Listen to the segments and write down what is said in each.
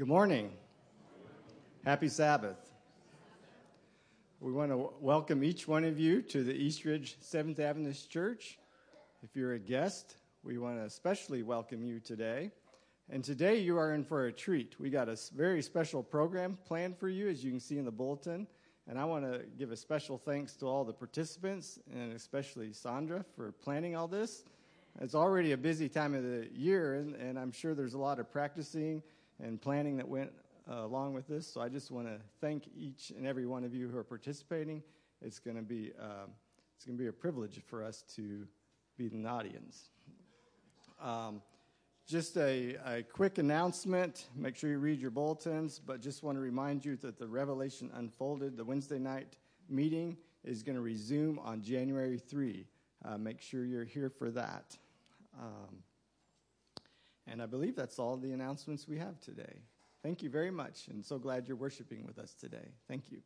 Good morning. Happy Sabbath. We want to welcome each one of you to the Eastridge Seventh Adventist Church. If you're a guest, we want to especially welcome you today. And today you are in for a treat. We got a very special program planned for you, as you can see in the bulletin. And I want to give a special thanks to all the participants, and especially Sandra for planning all this. It's already a busy time of the year, and, and I'm sure there's a lot of practicing and planning that went uh, along with this. So I just want to thank each and every one of you who are participating. It's going to be uh, it's going to be a privilege for us to be the audience. Um, just a, a quick announcement. Make sure you read your bulletins, but just want to remind you that the Revelation Unfolded, the Wednesday night meeting, is going to resume on January 3. Uh, make sure you're here for that. Um, and I believe that's all the announcements we have today. Thank you very much, and so glad you're worshiping with us today. Thank you.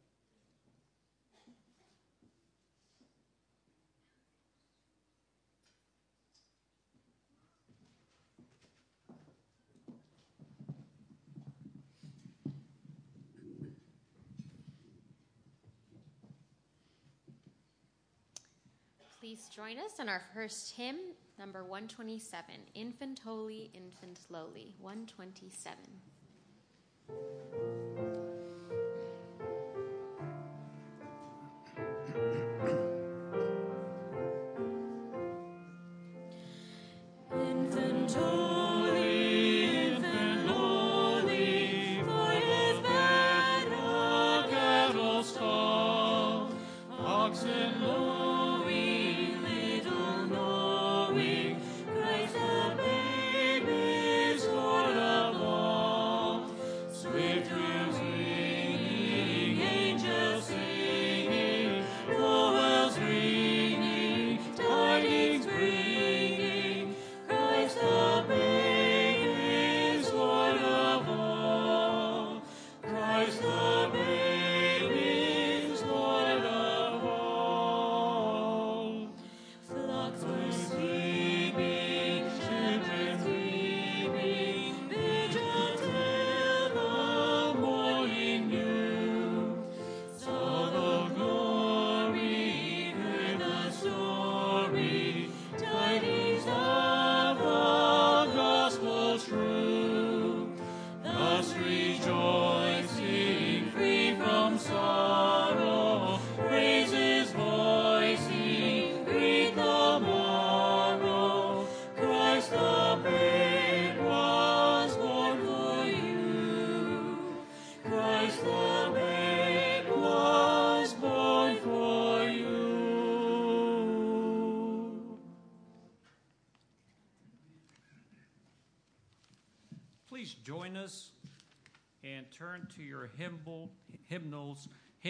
Please join us in our first hymn, number 127 Infant Holy, Infant Lowly, 127.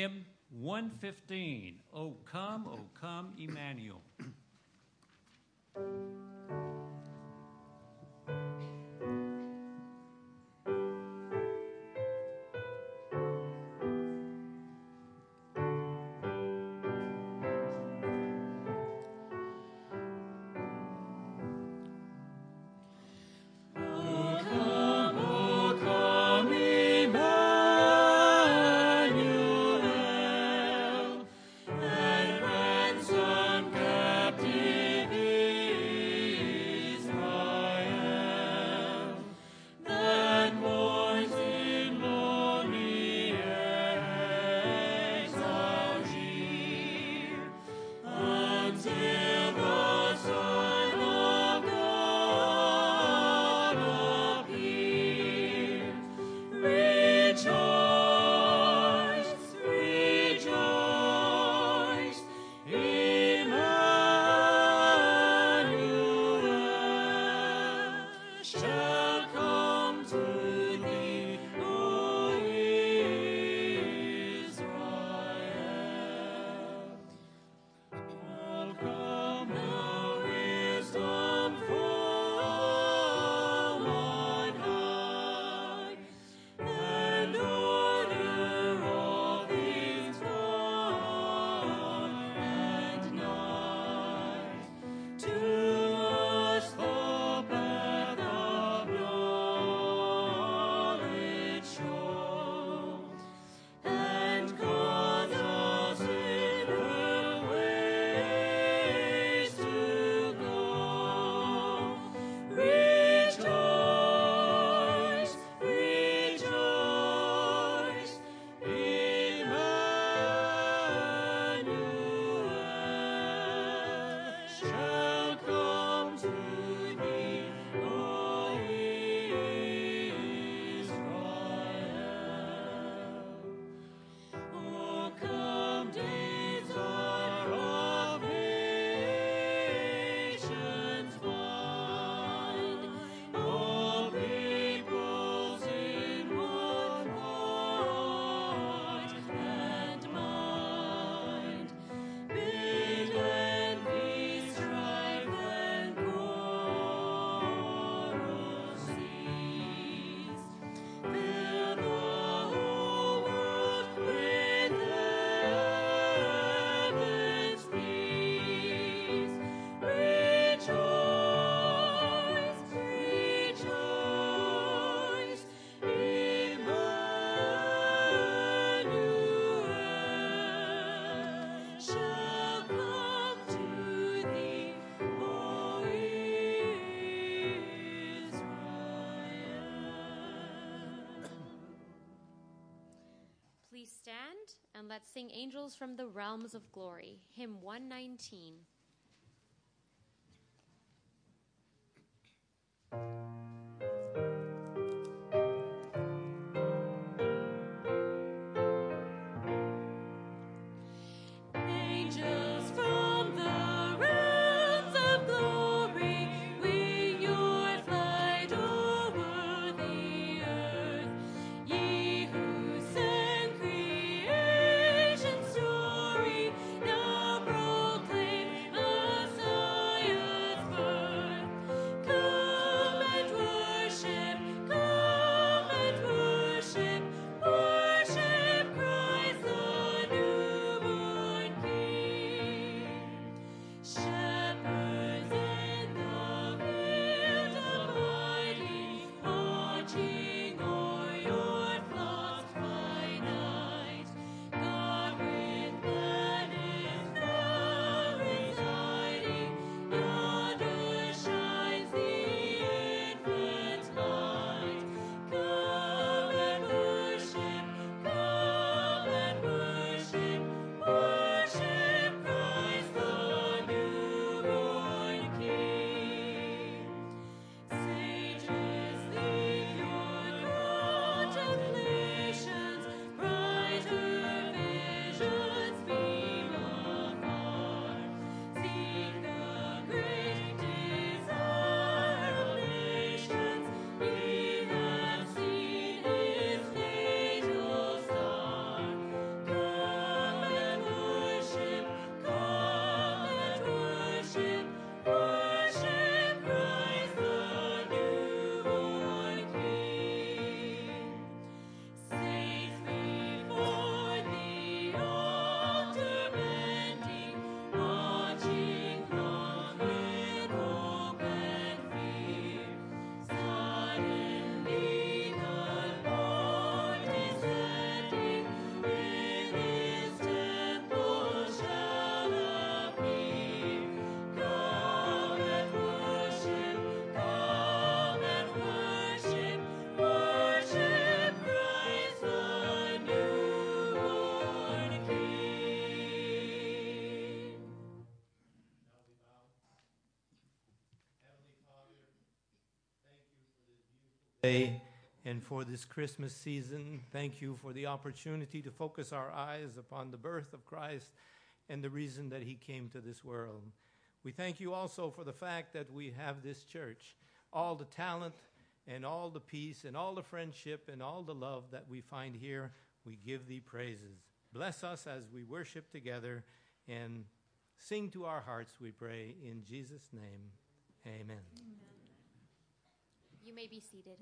Hymn 115, O come, O come, Emmanuel. And let's sing Angels from the Realms of Glory, hymn 119. And for this Christmas season. Thank you for the opportunity to focus our eyes upon the birth of Christ and the reason that he came to this world. We thank you also for the fact that we have this church, all the talent and all the peace and all the friendship and all the love that we find here. We give thee praises. Bless us as we worship together and sing to our hearts, we pray. In Jesus' name, amen. You may be seated.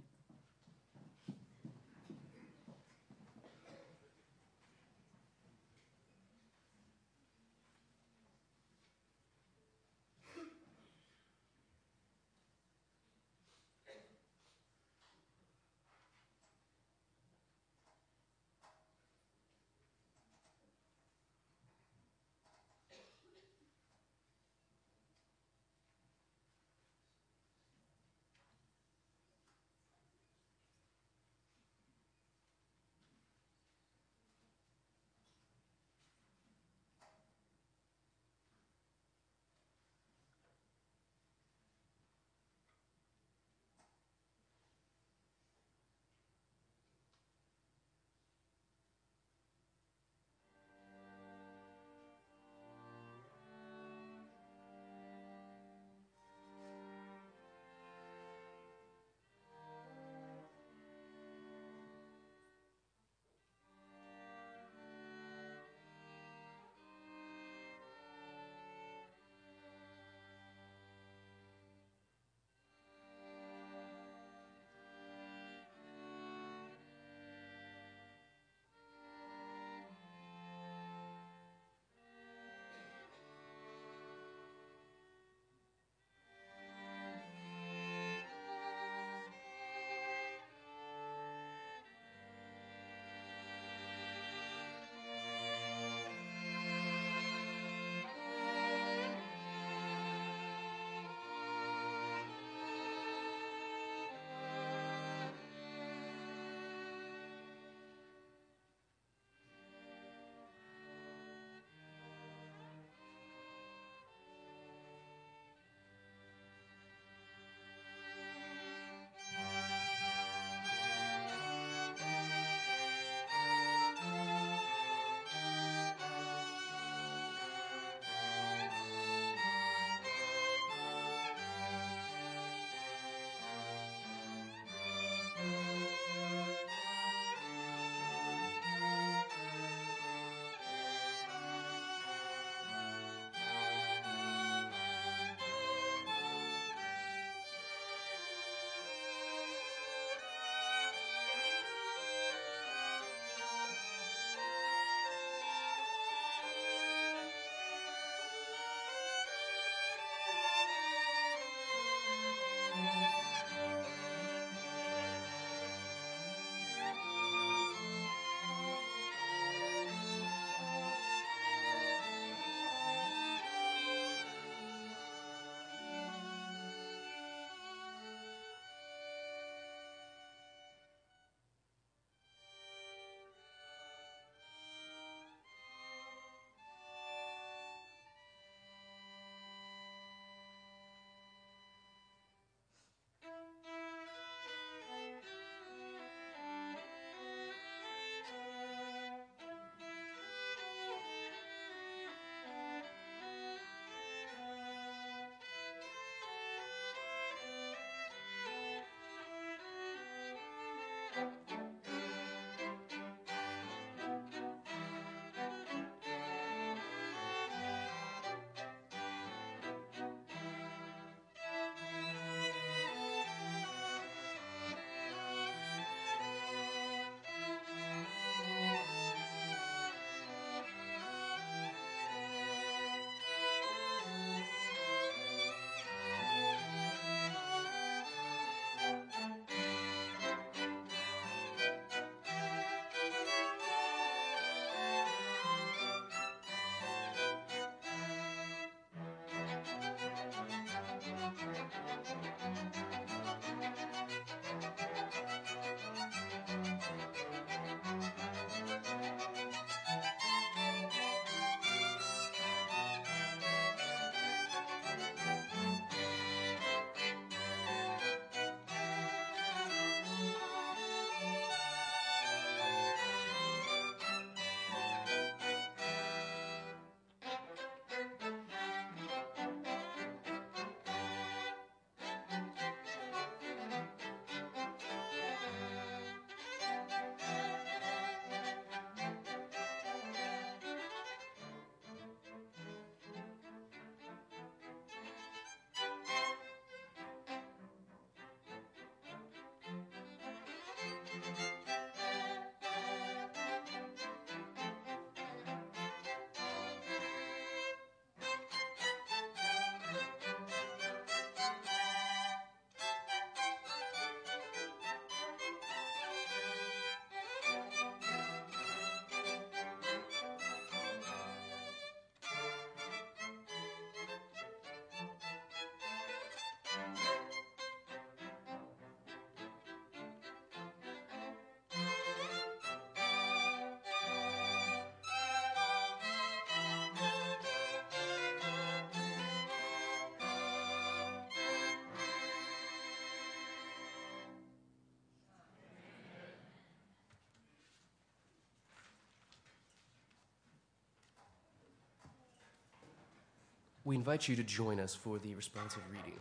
We invite you to join us for the responsive reading.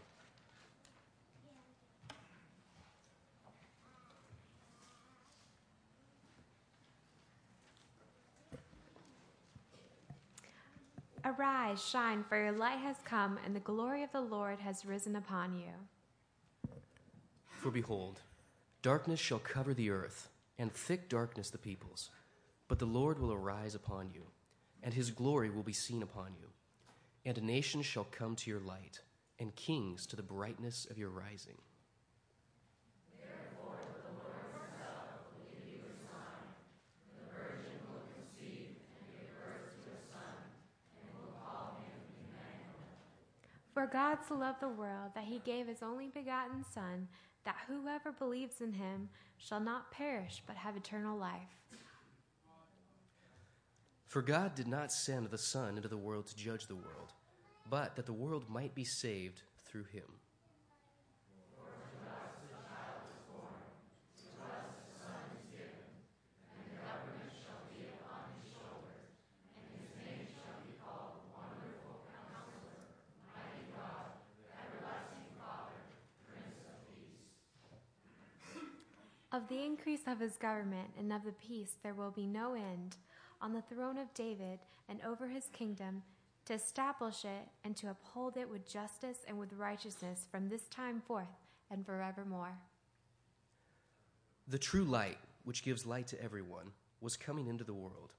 Arise, shine, for your light has come, and the glory of the Lord has risen upon you. For behold, darkness shall cover the earth, and thick darkness the peoples. But the Lord will arise upon you, and his glory will be seen upon you. And a nation shall come to your light, and kings to the brightness of your rising. For God so loved the world that he gave his only begotten Son, that whoever believes in him shall not perish but have eternal life. For God did not send the Son into the world to judge the world, but that the world might be saved through him. Of the increase of his government and of the peace there will be no end on the throne of David and over his kingdom to establish it and to uphold it with justice and with righteousness from this time forth and forevermore. The true light, which gives light to everyone, was coming into the world.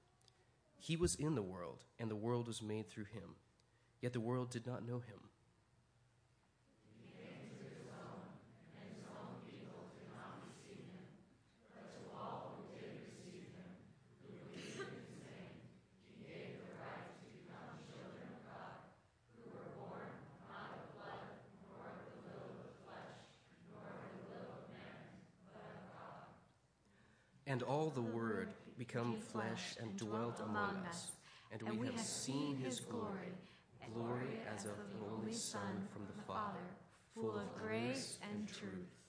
He was in the world, and the world was made through him. Yet the world did not know him. And all the Word become flesh and dwelt among us, and we have seen his glory, glory as of the only Son from the Father, full of grace and truth.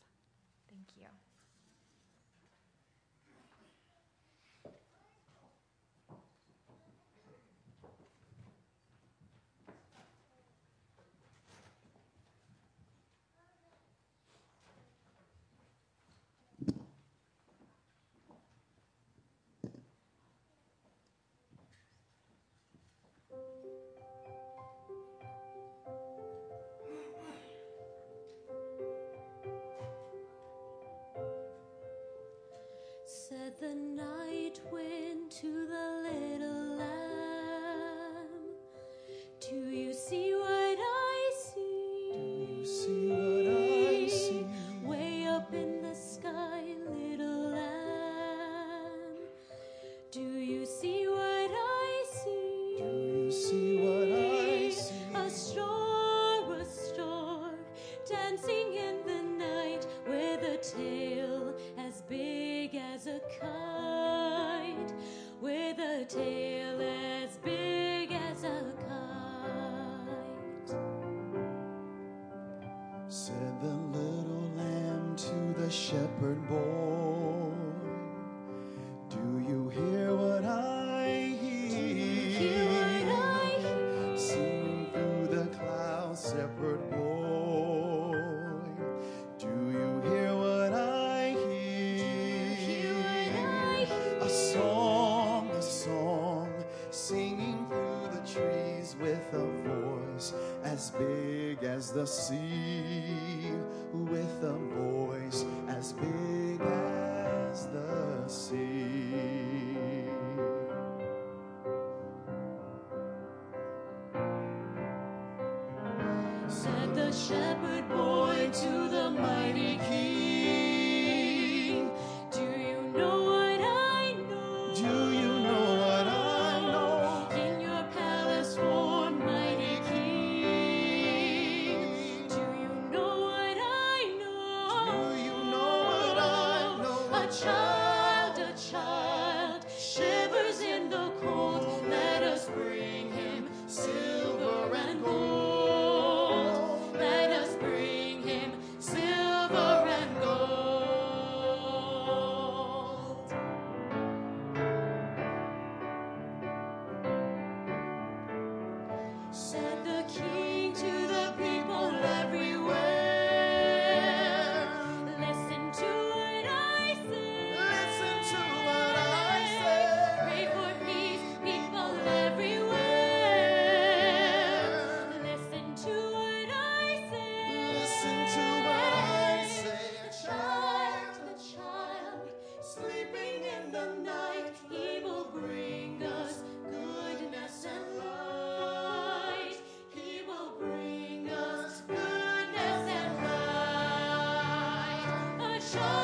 A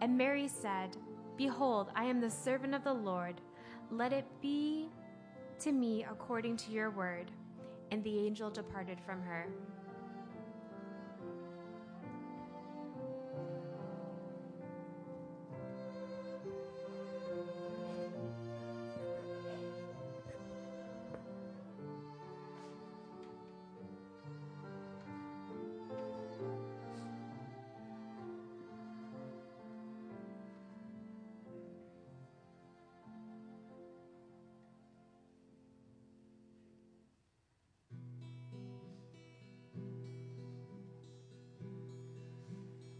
And Mary said, Behold, I am the servant of the Lord. Let it be to me according to your word. And the angel departed from her.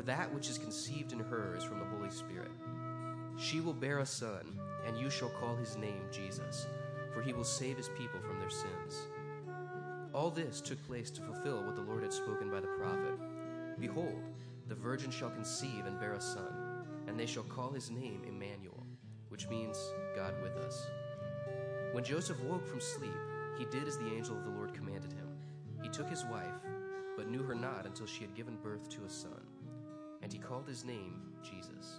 for that which is conceived in her is from the Holy Spirit. She will bear a son, and you shall call his name Jesus, for he will save his people from their sins. All this took place to fulfill what the Lord had spoken by the prophet Behold, the virgin shall conceive and bear a son, and they shall call his name Emmanuel, which means God with us. When Joseph woke from sleep, he did as the angel of the Lord commanded him. He took his wife, but knew her not until she had given birth to a son, and he called his name Jesus.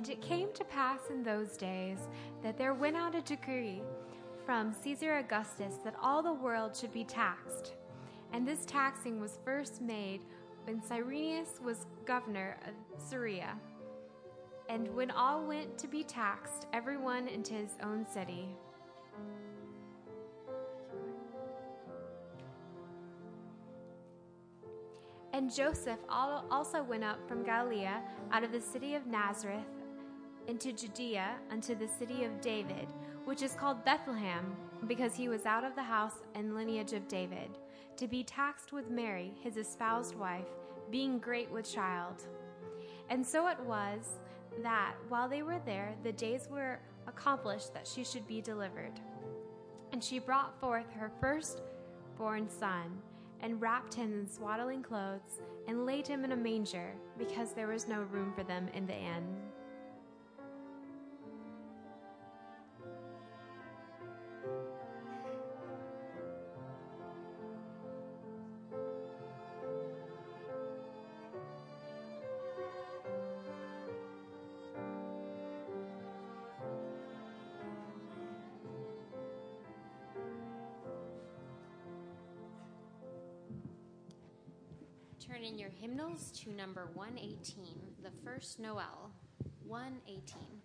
And it came to pass in those days that there went out a decree from Caesar Augustus that all the world should be taxed. And this taxing was first made when Cyrenius was governor of Syria. And when all went to be taxed, everyone into his own city. And Joseph also went up from Galilee out of the city of Nazareth into Judea unto the city of David, which is called Bethlehem, because he was out of the house and lineage of David, to be taxed with Mary, his espoused wife, being great with child. And so it was that while they were there, the days were accomplished that she should be delivered. And she brought forth her firstborn son, and wrapped him in swaddling clothes, and laid him in a manger, because there was no room for them in the inn. Turn in your hymnals to number 118, the first Noel. 118.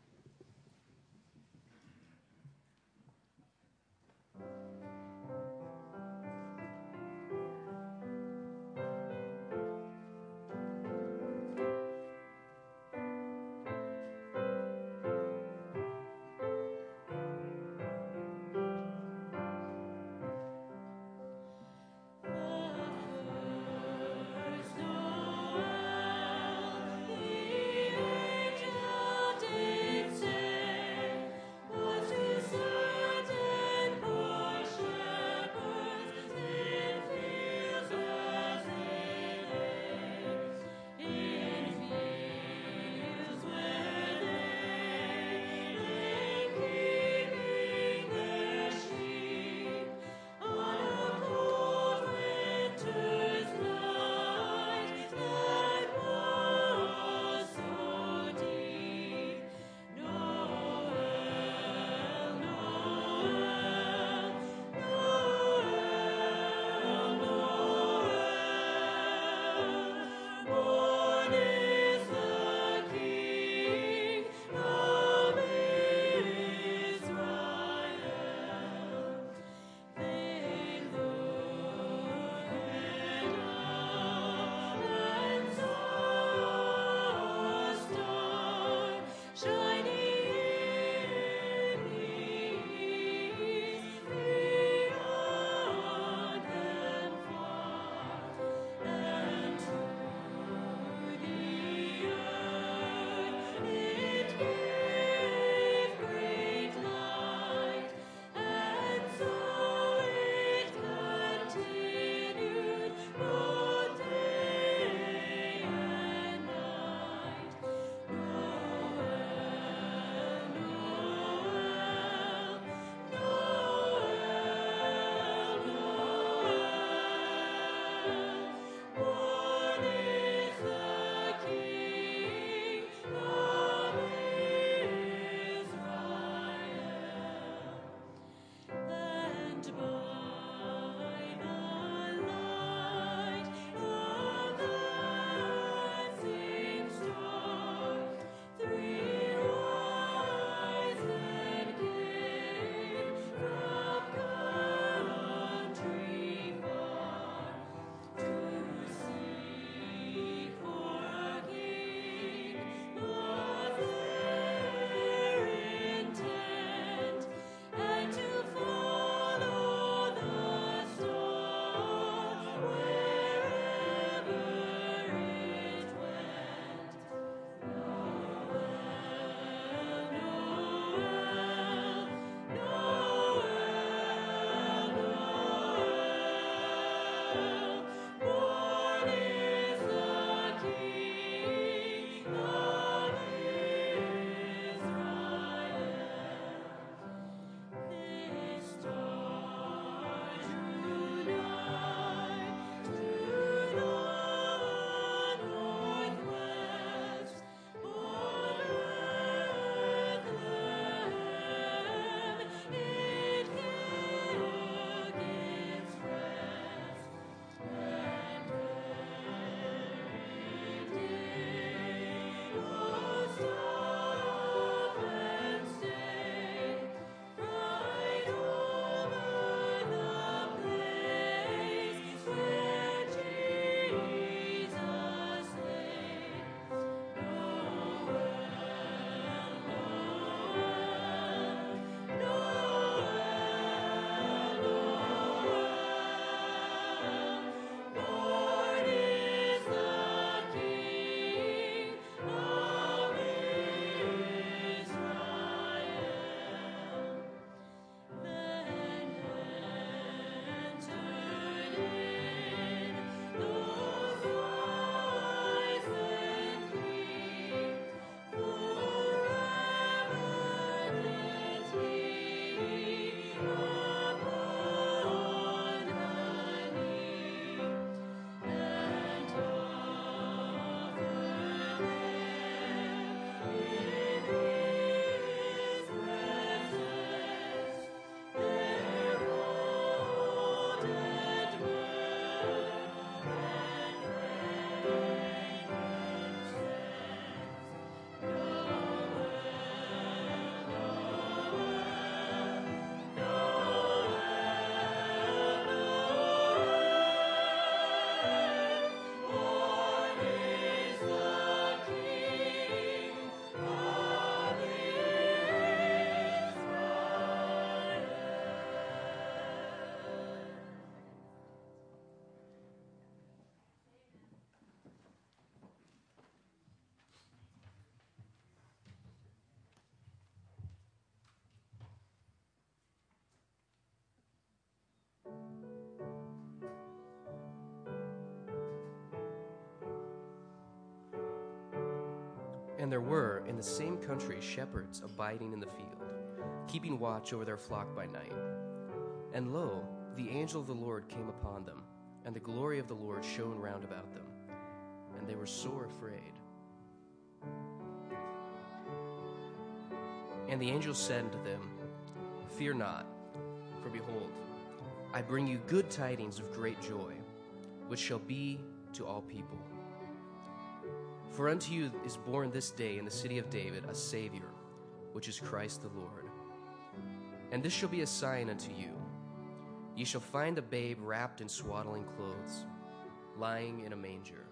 And there were in the same country shepherds abiding in the field, keeping watch over their flock by night. And lo, the angel of the Lord came upon them, and the glory of the Lord shone round about them, and they were sore afraid. And the angel said unto them, Fear not, for behold, I bring you good tidings of great joy, which shall be to all people. For unto you is born this day in the city of David a Savior, which is Christ the Lord. And this shall be a sign unto you Ye shall find the babe wrapped in swaddling clothes, lying in a manger.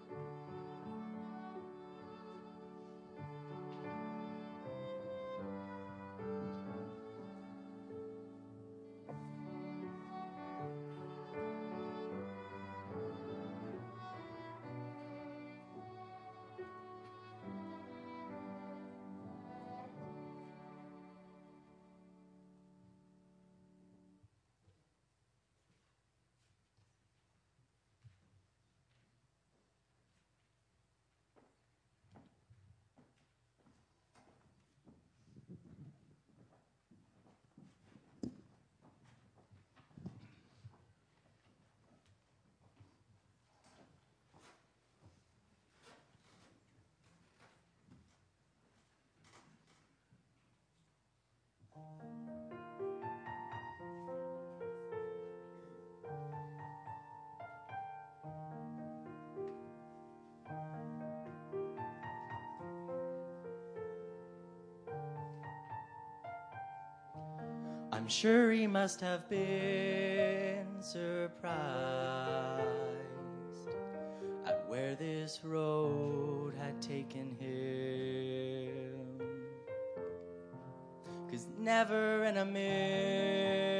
I'm sure he must have been surprised at where this road had taken him. Cause never in a million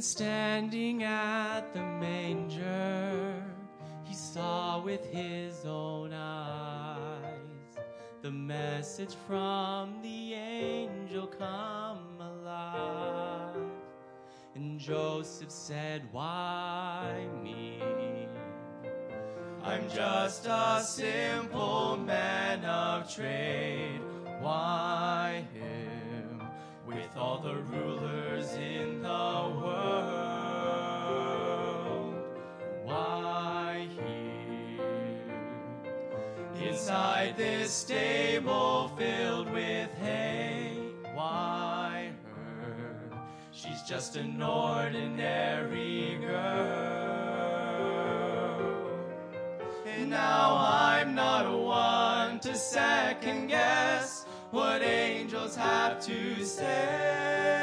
And standing at the manger, he saw with his own eyes the message from the angel come alive. And Joseph said, Why me? I'm just a simple man of trade. Why him? With all the rulers in Inside this stable filled with hay, why her? She's just an ordinary girl. And now I'm not one to second guess what angels have to say.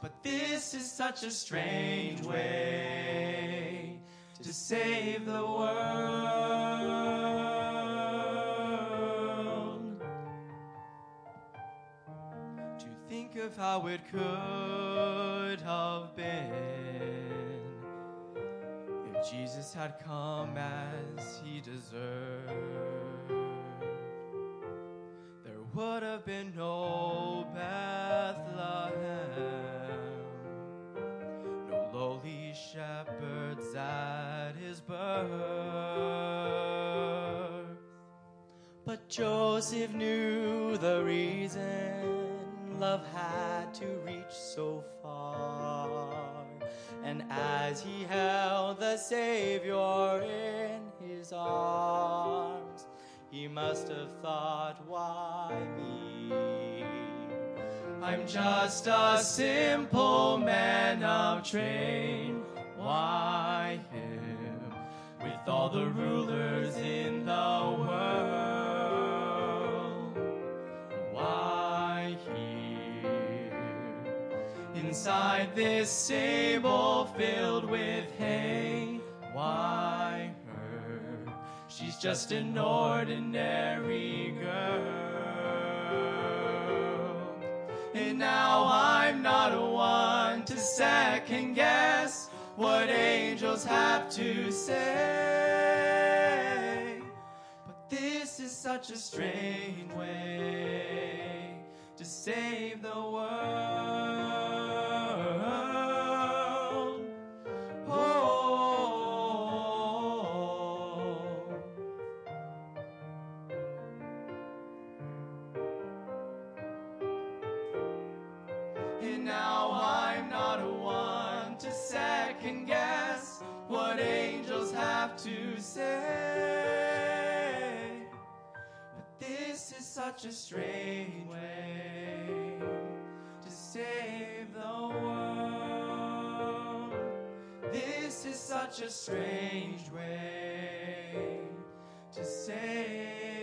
But this is such a strange way to save the world. How it could have been if Jesus had come as he deserved. There would have been no Bethlehem, no lowly shepherds at his birth. But Joseph knew the reason love had to reach so far. And as he held the Savior in his arms, he must have thought, why me? I'm just a simple man of trade. Why him? With all the rulers in the world. Inside this stable filled with hay. Why her? She's just an ordinary girl. And now I'm not one to second guess what angels have to say. But this is such a strange way to save the world. Say. But this is such a strange way to save the world. This is such a strange way to save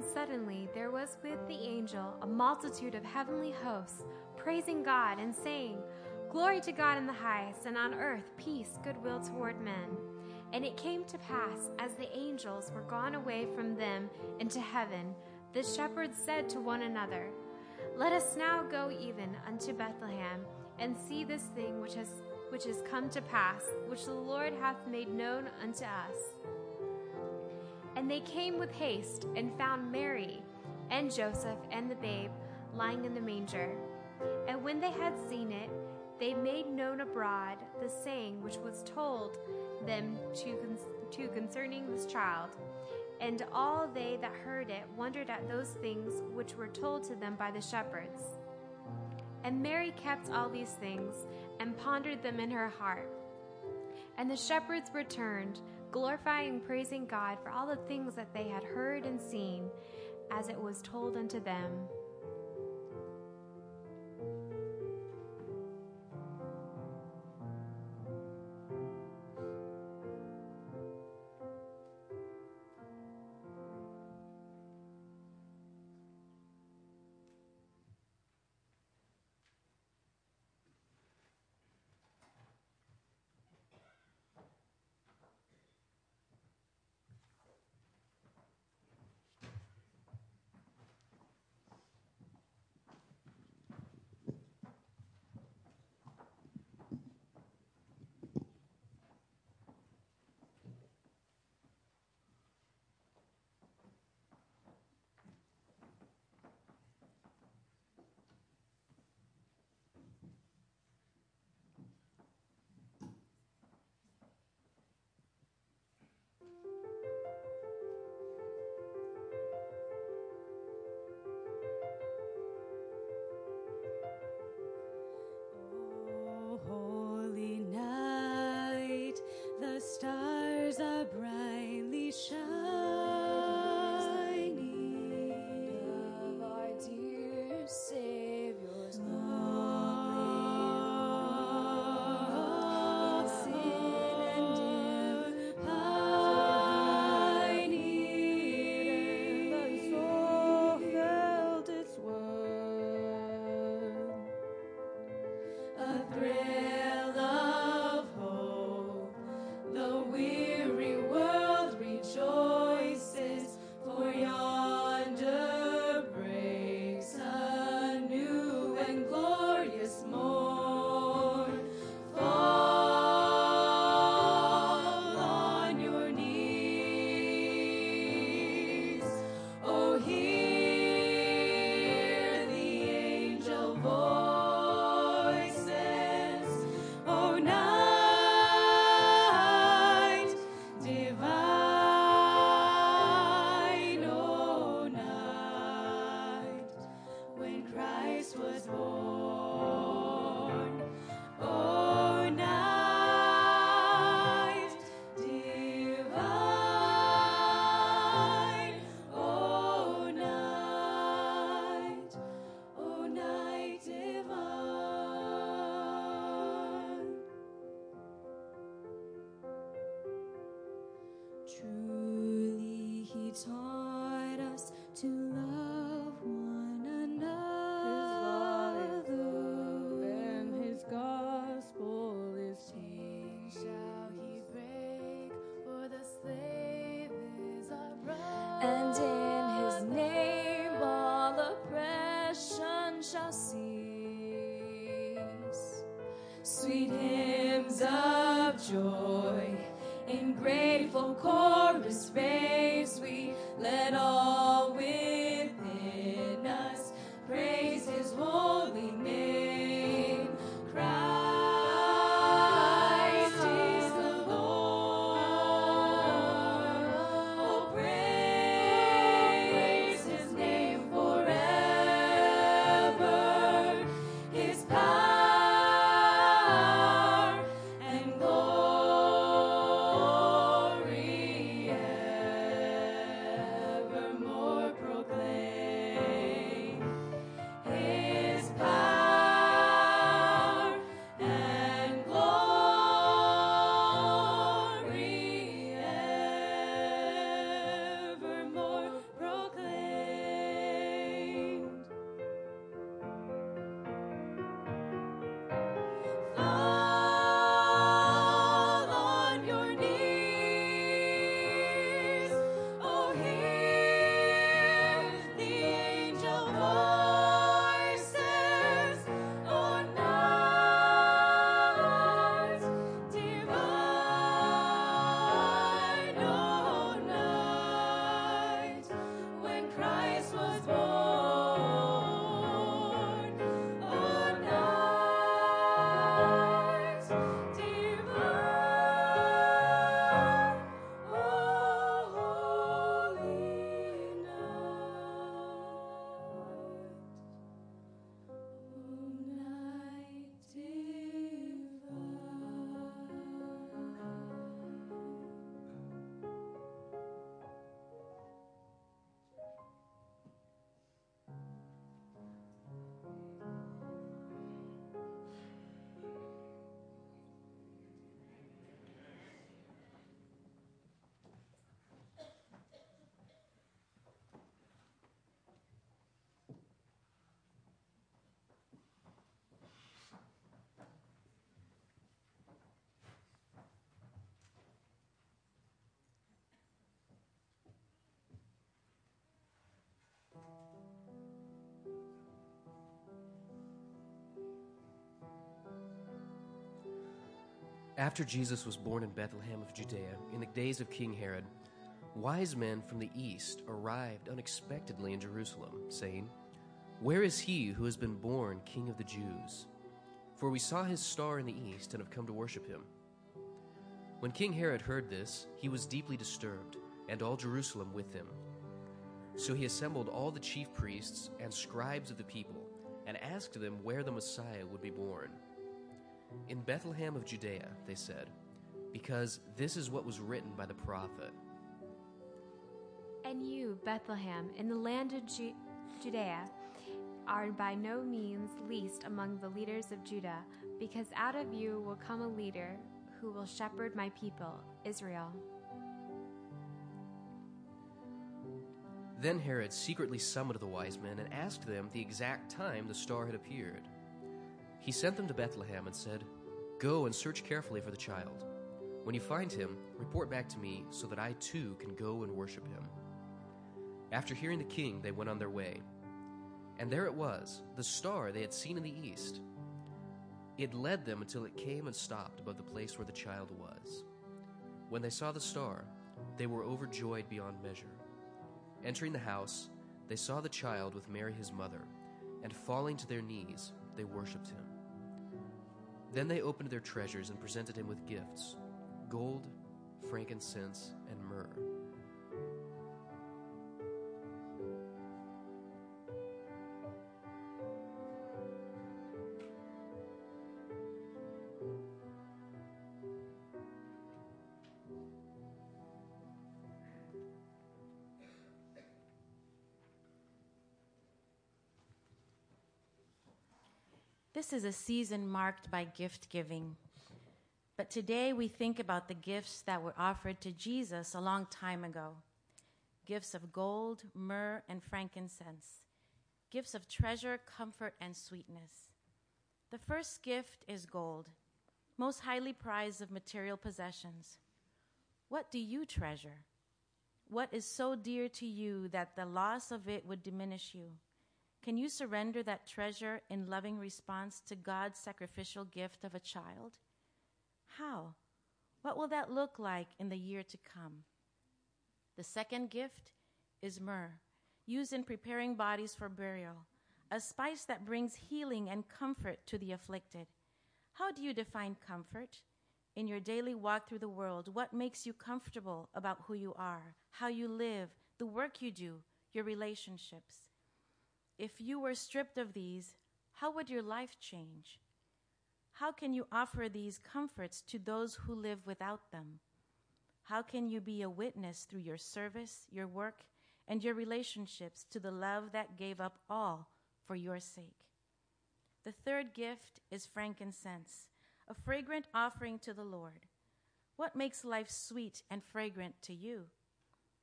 And suddenly there was with the angel a multitude of heavenly hosts, praising God and saying, Glory to God in the highest, and on earth peace, goodwill toward men. And it came to pass, as the angels were gone away from them into heaven, the shepherds said to one another, Let us now go even unto Bethlehem, and see this thing which has which is come to pass, which the Lord hath made known unto us. And they came with haste and found Mary and Joseph and the babe lying in the manger. And when they had seen it, they made known abroad the saying which was told them to, con- to concerning this child. And all they that heard it wondered at those things which were told to them by the shepherds. And Mary kept all these things and pondered them in her heart. And the shepherds returned, glorifying and praising God for all the things that they had heard and seen, as it was told unto them. After Jesus was born in Bethlehem of Judea, in the days of King Herod, wise men from the east arrived unexpectedly in Jerusalem, saying, Where is he who has been born King of the Jews? For we saw his star in the east and have come to worship him. When King Herod heard this, he was deeply disturbed, and all Jerusalem with him. So he assembled all the chief priests and scribes of the people, and asked them where the Messiah would be born. In Bethlehem of Judea, they said, because this is what was written by the prophet. And you, Bethlehem, in the land of Ju- Judea, are by no means least among the leaders of Judah, because out of you will come a leader who will shepherd my people, Israel. Then Herod secretly summoned the wise men and asked them the exact time the star had appeared. He sent them to Bethlehem and said, Go and search carefully for the child. When you find him, report back to me so that I too can go and worship him. After hearing the king, they went on their way. And there it was, the star they had seen in the east. It led them until it came and stopped above the place where the child was. When they saw the star, they were overjoyed beyond measure. Entering the house, they saw the child with Mary his mother, and falling to their knees, they worshipped him. Then they opened their treasures and presented him with gifts gold, frankincense, and myrrh. This is a season marked by gift giving. But today we think about the gifts that were offered to Jesus a long time ago gifts of gold, myrrh, and frankincense, gifts of treasure, comfort, and sweetness. The first gift is gold, most highly prized of material possessions. What do you treasure? What is so dear to you that the loss of it would diminish you? Can you surrender that treasure in loving response to God's sacrificial gift of a child? How? What will that look like in the year to come? The second gift is myrrh, used in preparing bodies for burial, a spice that brings healing and comfort to the afflicted. How do you define comfort? In your daily walk through the world, what makes you comfortable about who you are, how you live, the work you do, your relationships? If you were stripped of these, how would your life change? How can you offer these comforts to those who live without them? How can you be a witness through your service, your work, and your relationships to the love that gave up all for your sake? The third gift is frankincense, a fragrant offering to the Lord. What makes life sweet and fragrant to you?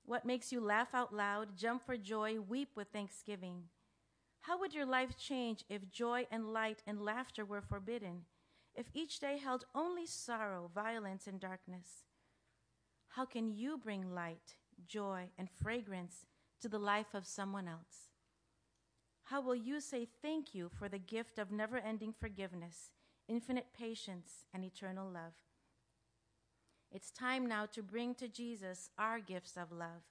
What makes you laugh out loud, jump for joy, weep with thanksgiving? How would your life change if joy and light and laughter were forbidden? If each day held only sorrow, violence, and darkness? How can you bring light, joy, and fragrance to the life of someone else? How will you say thank you for the gift of never ending forgiveness, infinite patience, and eternal love? It's time now to bring to Jesus our gifts of love.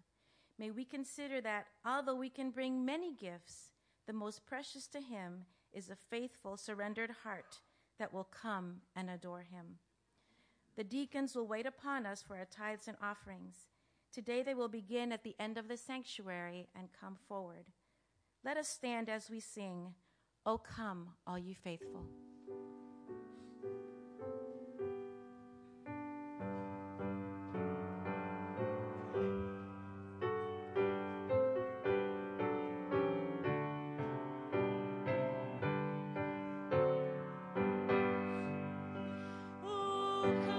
May we consider that although we can bring many gifts, the most precious to Him is a faithful, surrendered heart that will come and adore Him. The deacons will wait upon us for our tithes and offerings. Today they will begin at the end of the sanctuary and come forward. Let us stand as we sing, O come, all ye faithful. Come,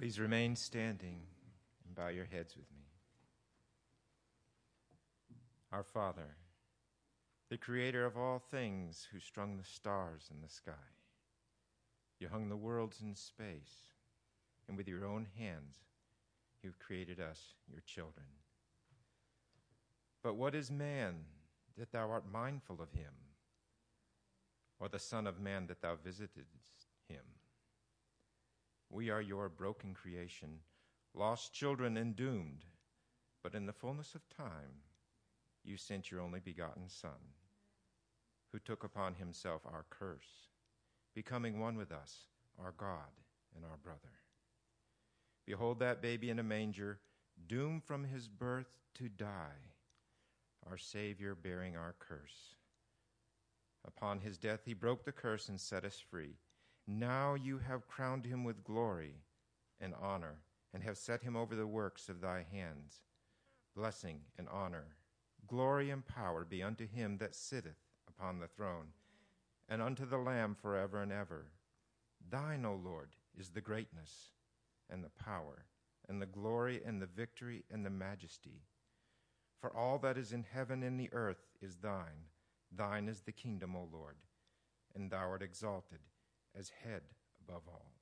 Please remain standing and bow your heads with me. Our Father, the creator of all things, who strung the stars in the sky, you hung the worlds in space, and with your own hands, you've created us, your children. But what is man that thou art mindful of him, or the Son of Man that thou visitest? We are your broken creation, lost children and doomed. But in the fullness of time, you sent your only begotten Son, who took upon himself our curse, becoming one with us, our God and our brother. Behold that baby in a manger, doomed from his birth to die, our Savior bearing our curse. Upon his death, he broke the curse and set us free. Now you have crowned him with glory and honor, and have set him over the works of thy hands. Blessing and honor, glory and power be unto him that sitteth upon the throne, and unto the Lamb forever and ever. Thine, O Lord, is the greatness, and the power, and the glory, and the victory, and the majesty. For all that is in heaven and the earth is thine. Thine is the kingdom, O Lord, and thou art exalted as head above all.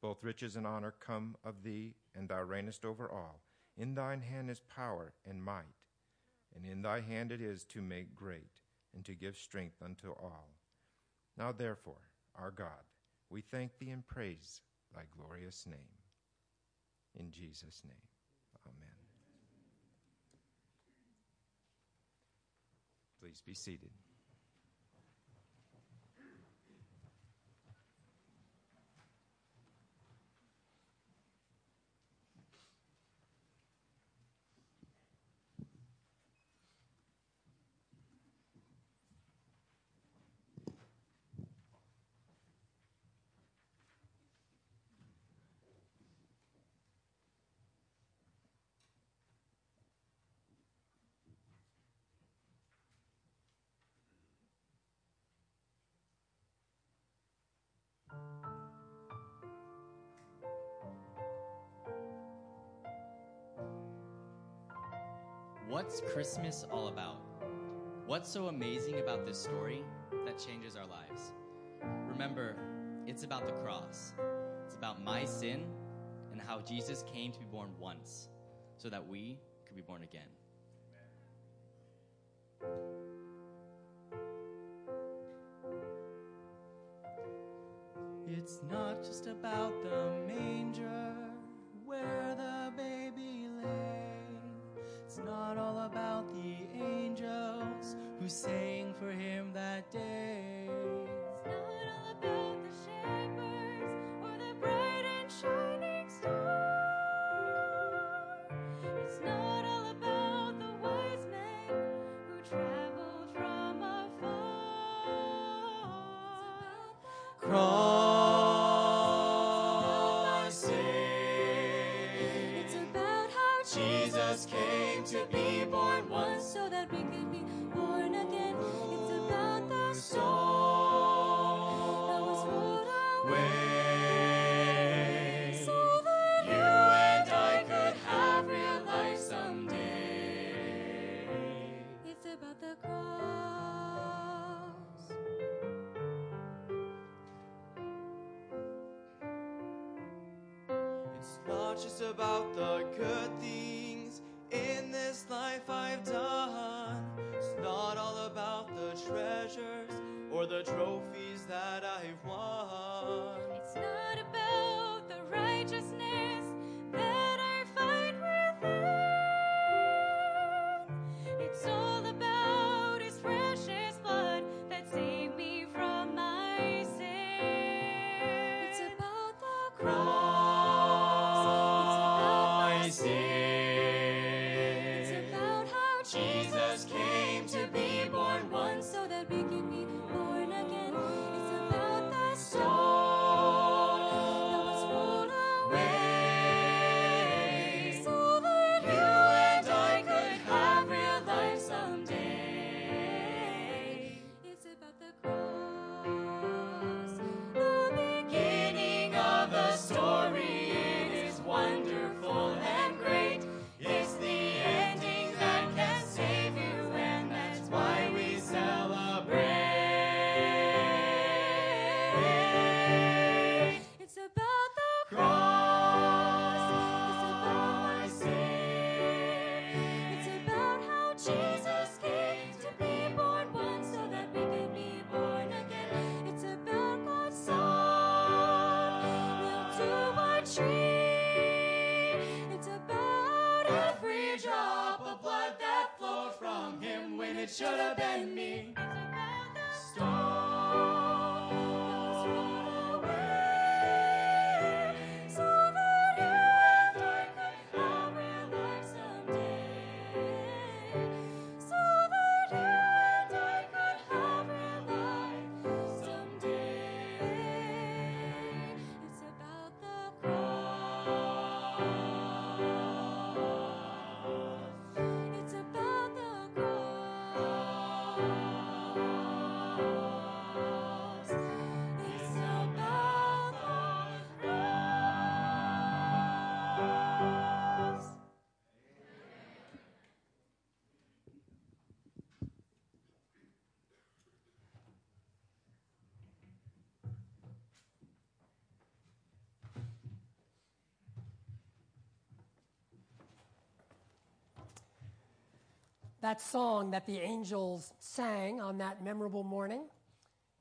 Both riches and honor come of thee, and thou reignest over all. In thine hand is power and might, and in thy hand it is to make great and to give strength unto all. Now, therefore, our God, we thank thee and praise thy glorious name. In Jesus' name, amen. Please be seated. What's Christmas all about? What's so amazing about this story that changes our lives? Remember, it's about the cross. It's about my sin and how Jesus came to be born once so that we could be born again. It's not just about the manger sang for him that day. Jesus came to be born once so that we can be born again. It's about the soul about the good things in this life I've done. It's not all about the treasures or the trophies that I've won. That song that the angels sang on that memorable morning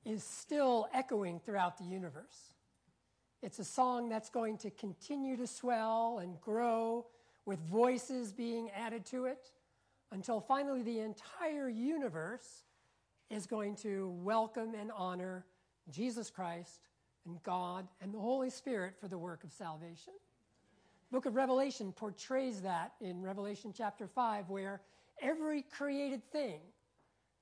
is still echoing throughout the universe. It's a song that's going to continue to swell and grow with voices being added to it until finally the entire universe is going to welcome and honor Jesus Christ and God and the Holy Spirit for the work of salvation. The Book of Revelation portrays that in Revelation chapter 5, where every created thing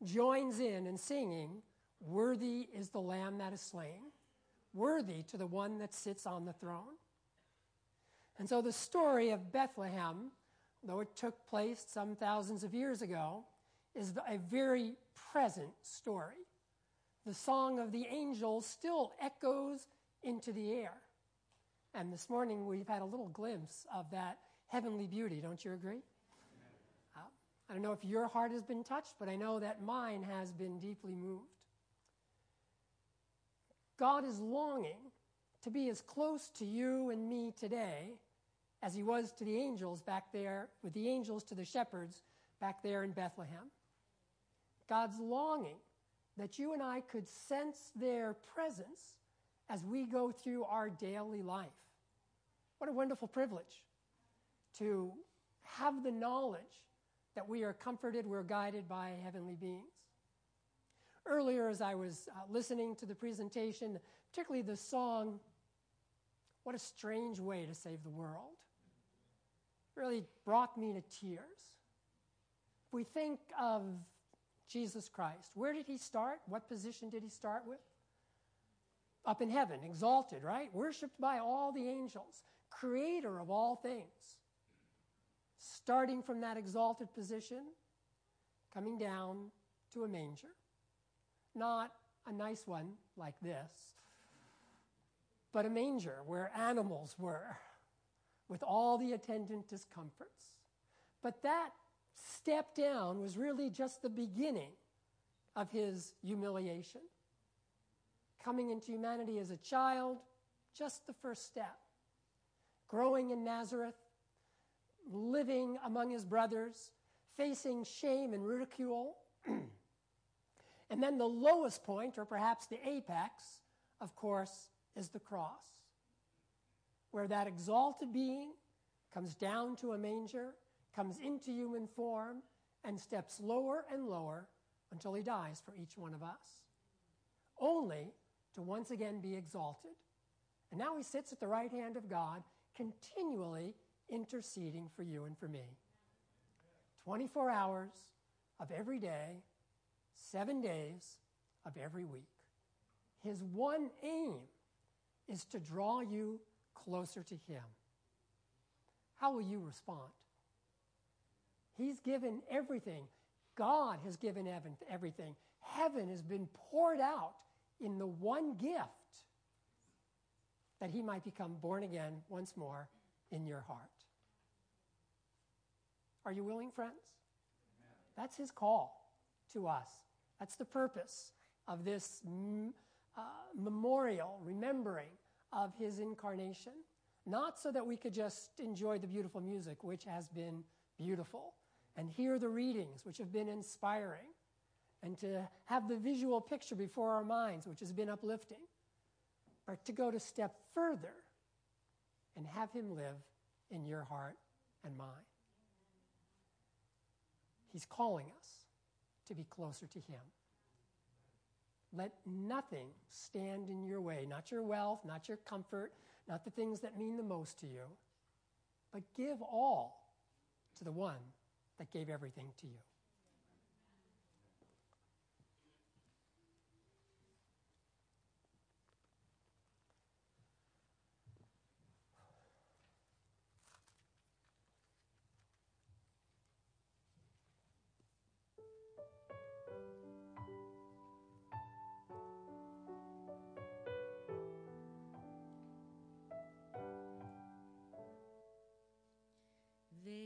joins in in singing, Worthy is the Lamb that is slain, worthy to the one that sits on the throne. And so the story of Bethlehem, though it took place some thousands of years ago, is a very present story. The song of the angels still echoes into the air. And this morning we've had a little glimpse of that heavenly beauty, don't you agree? I don't know if your heart has been touched, but I know that mine has been deeply moved. God is longing to be as close to you and me today as he was to the angels back there, with the angels to the shepherds back there in Bethlehem. God's longing that you and I could sense their presence as we go through our daily life. What a wonderful privilege to have the knowledge that we are comforted, we're guided by heavenly beings. Earlier, as I was uh, listening to the presentation, particularly the song, What a Strange Way to Save the World, really brought me to tears. If we think of Jesus Christ, where did he start? What position did he start with? Up in heaven, exalted, right? Worshipped by all the angels, creator of all things. Starting from that exalted position, coming down to a manger. Not a nice one like this, but a manger where animals were with all the attendant discomforts. But that step down was really just the beginning of his humiliation. Coming into humanity as a child, just the first step. Growing in Nazareth, living among his brothers, facing shame and ridicule. and then the lowest point, or perhaps the apex, of course, is the cross, where that exalted being comes down to a manger, comes into human form, and steps lower and lower until he dies for each one of us, only to once again be exalted. And now he sits at the right hand of God, continually interceding for you and for me. 24 hours of every day, seven days of every week. His one aim is to draw you closer to Him. How will you respond? He's given everything. God has given heaven everything. Heaven has been poured out in the one gift that He might become born again once more in your heart. Are you willing, friends? That's His call to us. That's the purpose of this mm, uh, memorial, remembering of His incarnation. Not so that we could just enjoy the beautiful music, which has been beautiful, and hear the readings, which have been inspiring, and to have the visual picture before our minds, which has been uplifting, but to go to step further and have Him live in your heart and mine. He's calling us to be closer to Him. Let nothing stand in your way, not your wealth, not your comfort, not the things that mean the most to you, but give all to the one that gave everything to you.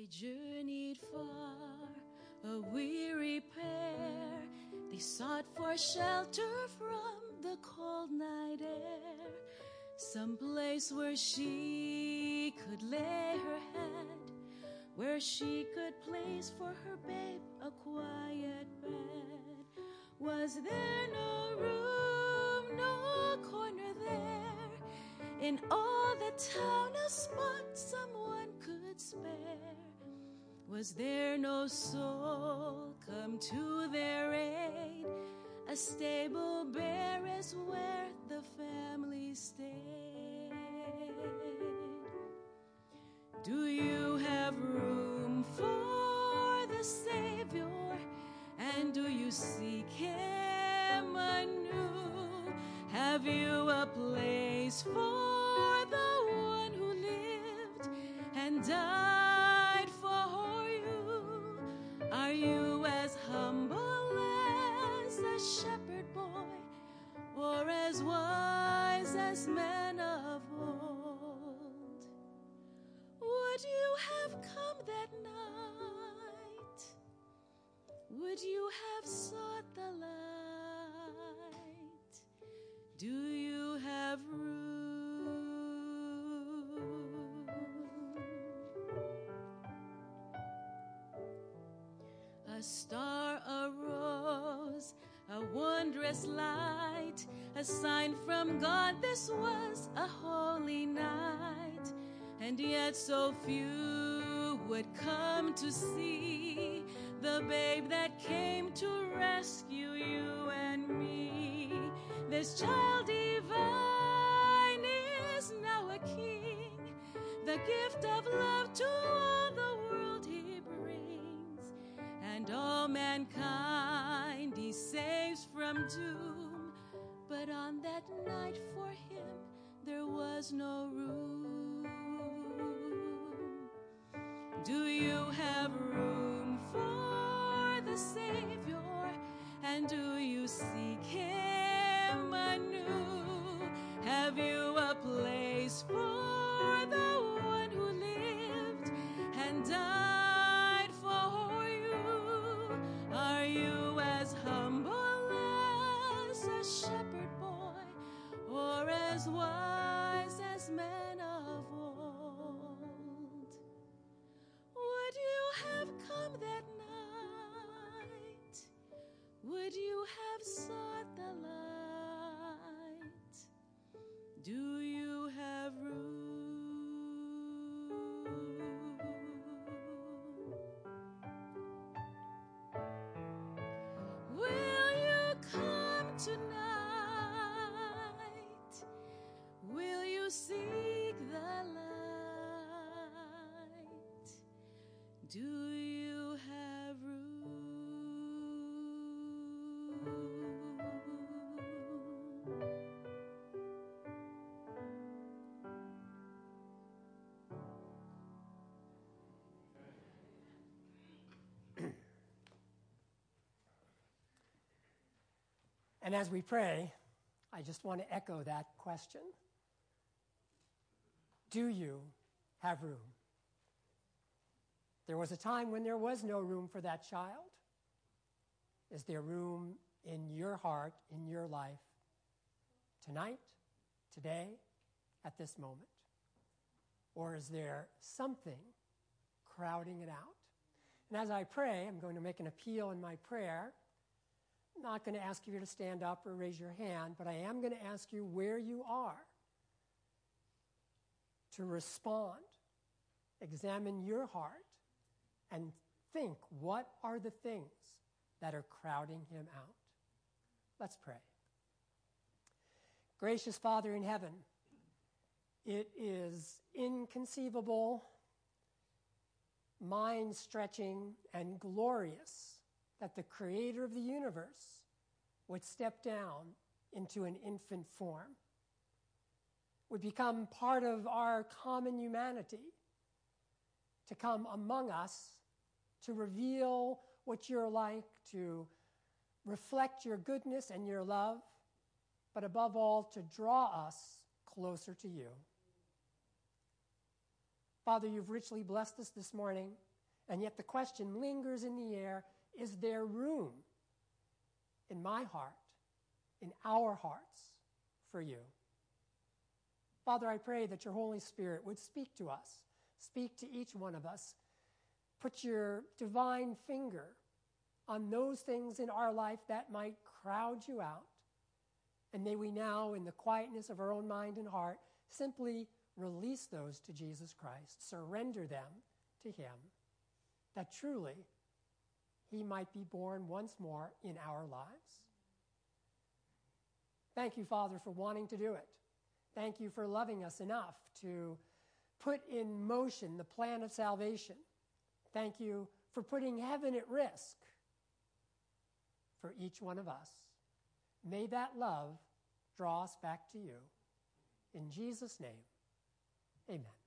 Journeyed far, a weary pair. They sought for shelter from the cold night air. Some place where she could lay her head, where she could place for her babe a quiet bed. Was there no room, no corner there? In all the town, a spot someone could spare. Was there no soul come to their aid? A stable bare is where the family stayed. Do you have room for the Savior? And do you seek Him anew? Have you a place for the one who lived and died or as wise as men of old? Would you have come that night? Would you have sought the light? Do you have room? A star arose, a wondrous light, a sign from God. This was a holy night, and yet so few would come to see the babe that came to rescue you and me. This child divine is now a king, the gift of love to all the world he brings, and all mankind he saves from doom. But on that night for him there was no room. Do you have room for the Savior? And do you seek Him anew? Have you a place for wise as men of old? Would you have come that night? Would you have sought the light? Do And as we pray, I just want to echo that question Do you have room? There was a time when there was no room for that child. Is there room in your heart, in your life, tonight, today, at this moment? Or is there something crowding it out? And as I pray, I'm going to make an appeal in my prayer. Not going to ask you to stand up or raise your hand, but I am going to ask you where you are to respond. Examine your heart and think what are the things that are crowding him out. Let's pray. Gracious Father in heaven, it is inconceivable, mind stretching, and glorious that the creator of the universe would step down into an infant form, would become part of our common humanity, to come among us, to reveal what you're like, to reflect your goodness and your love, but above all, to draw us closer to you. Father, you've richly blessed us this morning, and yet the question lingers in the air is there room in my heart, in our hearts, for you? Father, I pray that your Holy Spirit would speak to us, speak to each one of us. Put your divine finger on those things in our life that might crowd you out. And may we now, in the quietness of our own mind and heart, simply release those to Jesus Christ, surrender them to Him, that truly He might be born once more in our lives. Thank you, Father, for wanting to do it. Thank you for loving us enough to put in motion the plan of salvation. Thank you for putting heaven at risk for each one of us. May that love draw us back to you. In Jesus' name, amen.